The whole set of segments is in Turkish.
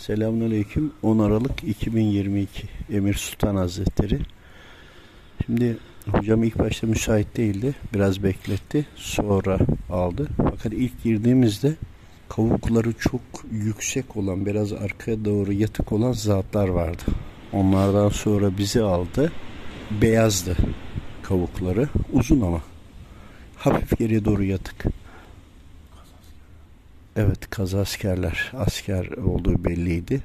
Selamünaleyküm. 10 Aralık 2022 Emir Sultan Hazretleri. Şimdi hocam ilk başta müsait değildi. Biraz bekletti. Sonra aldı. Fakat ilk girdiğimizde kavukları çok yüksek olan, biraz arkaya doğru yatık olan zatlar vardı. Onlardan sonra bizi aldı. Beyazdı kavukları. Uzun ama. Hafif geriye doğru yatık. Evet kaza askerler. Asker olduğu belliydi.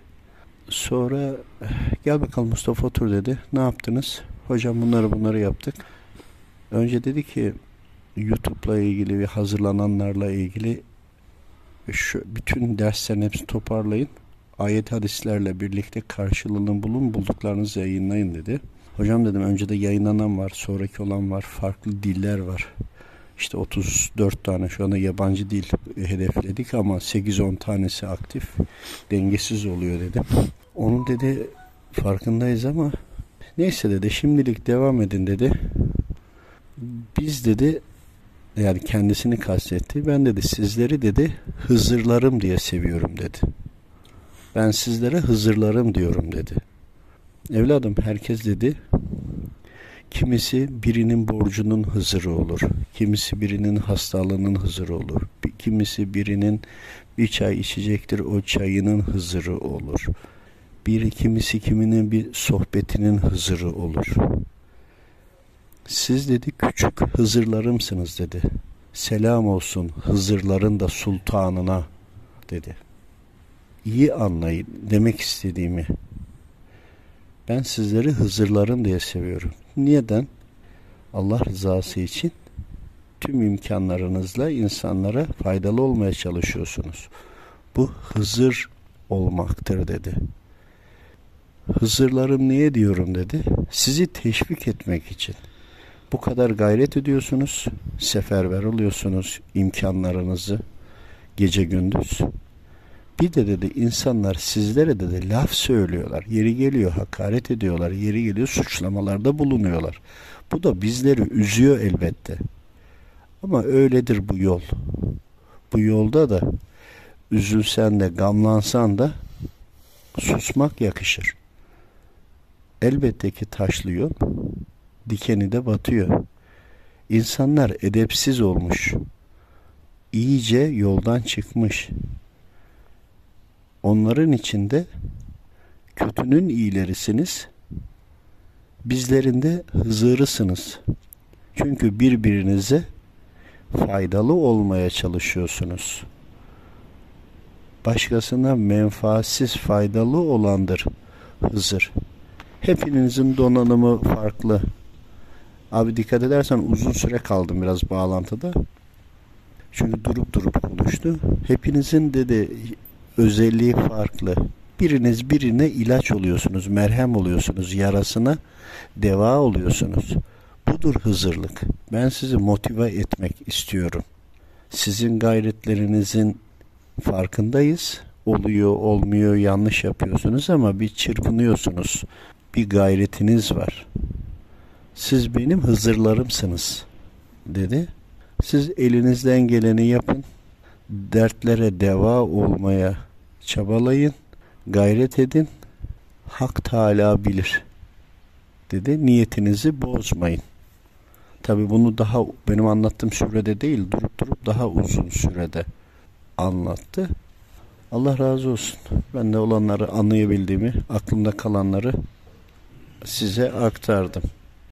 Sonra gel bakalım Mustafa otur dedi. Ne yaptınız? Hocam bunları bunları yaptık. Önce dedi ki YouTube'la ilgili ve hazırlananlarla ilgili şu bütün derslerin hepsini toparlayın. Ayet hadislerle birlikte karşılığını bulun, bulduklarınızı yayınlayın dedi. Hocam dedim önce de yayınlanan var, sonraki olan var, farklı diller var. İşte 34 tane şu anda yabancı dil hedefledik ama 8-10 tanesi aktif. Dengesiz oluyor dedim. Onun dedi farkındayız ama neyse dedi şimdilik devam edin dedi. Biz dedi yani kendisini kastetti. Ben dedi sizleri dedi Hızırlarım diye seviyorum dedi. Ben sizlere Hızırlarım diyorum dedi. Evladım herkes dedi Kimisi birinin borcunun hızırı olur. Kimisi birinin hastalığının hızırı olur. Kimisi birinin bir çay içecektir o çayının hızırı olur. Bir kimisi kiminin bir sohbetinin hızırı olur. Siz dedi küçük hızırlarımsınız dedi. Selam olsun hızırların da sultanına dedi. İyi anlayın demek istediğimi. Ben sizleri hızırlarım diye seviyorum. Neden? Allah rızası için tüm imkanlarınızla insanlara faydalı olmaya çalışıyorsunuz. Bu Hızır olmaktır dedi. Hızırlarım niye diyorum dedi. Sizi teşvik etmek için. Bu kadar gayret ediyorsunuz, seferber oluyorsunuz imkanlarınızı gece gündüz. Bir de dedi insanlar sizlere dedi laf söylüyorlar. Yeri geliyor hakaret ediyorlar. Yeri geliyor suçlamalarda bulunuyorlar. Bu da bizleri üzüyor elbette. Ama öyledir bu yol. Bu yolda da üzülsen de gamlansan da susmak yakışır. Elbette ki taşlıyor. Dikeni de batıyor. İnsanlar edepsiz olmuş. İyice yoldan çıkmış. Onların içinde kötünün iyilerisiniz. Bizlerin de hızırısınız. Çünkü birbirinize faydalı olmaya çalışıyorsunuz. Başkasına menfaatsiz faydalı olandır Hızır. Hepinizin donanımı farklı. Abi dikkat edersen uzun süre kaldım biraz bağlantıda. Çünkü durup durup konuştu. Hepinizin dedi özelliği farklı. Biriniz birine ilaç oluyorsunuz, merhem oluyorsunuz, yarasına deva oluyorsunuz. Budur hızırlık. Ben sizi motive etmek istiyorum. Sizin gayretlerinizin farkındayız. Oluyor, olmuyor, yanlış yapıyorsunuz ama bir çırpınıyorsunuz. Bir gayretiniz var. Siz benim hızırlarımsınız dedi. Siz elinizden geleni yapın. Dertlere deva olmaya çabalayın, gayret edin. Hak Teala bilir. Dedi. Niyetinizi bozmayın. Tabi bunu daha benim anlattığım sürede değil, durup durup daha uzun sürede anlattı. Allah razı olsun. Ben de olanları anlayabildiğimi, aklımda kalanları size aktardım.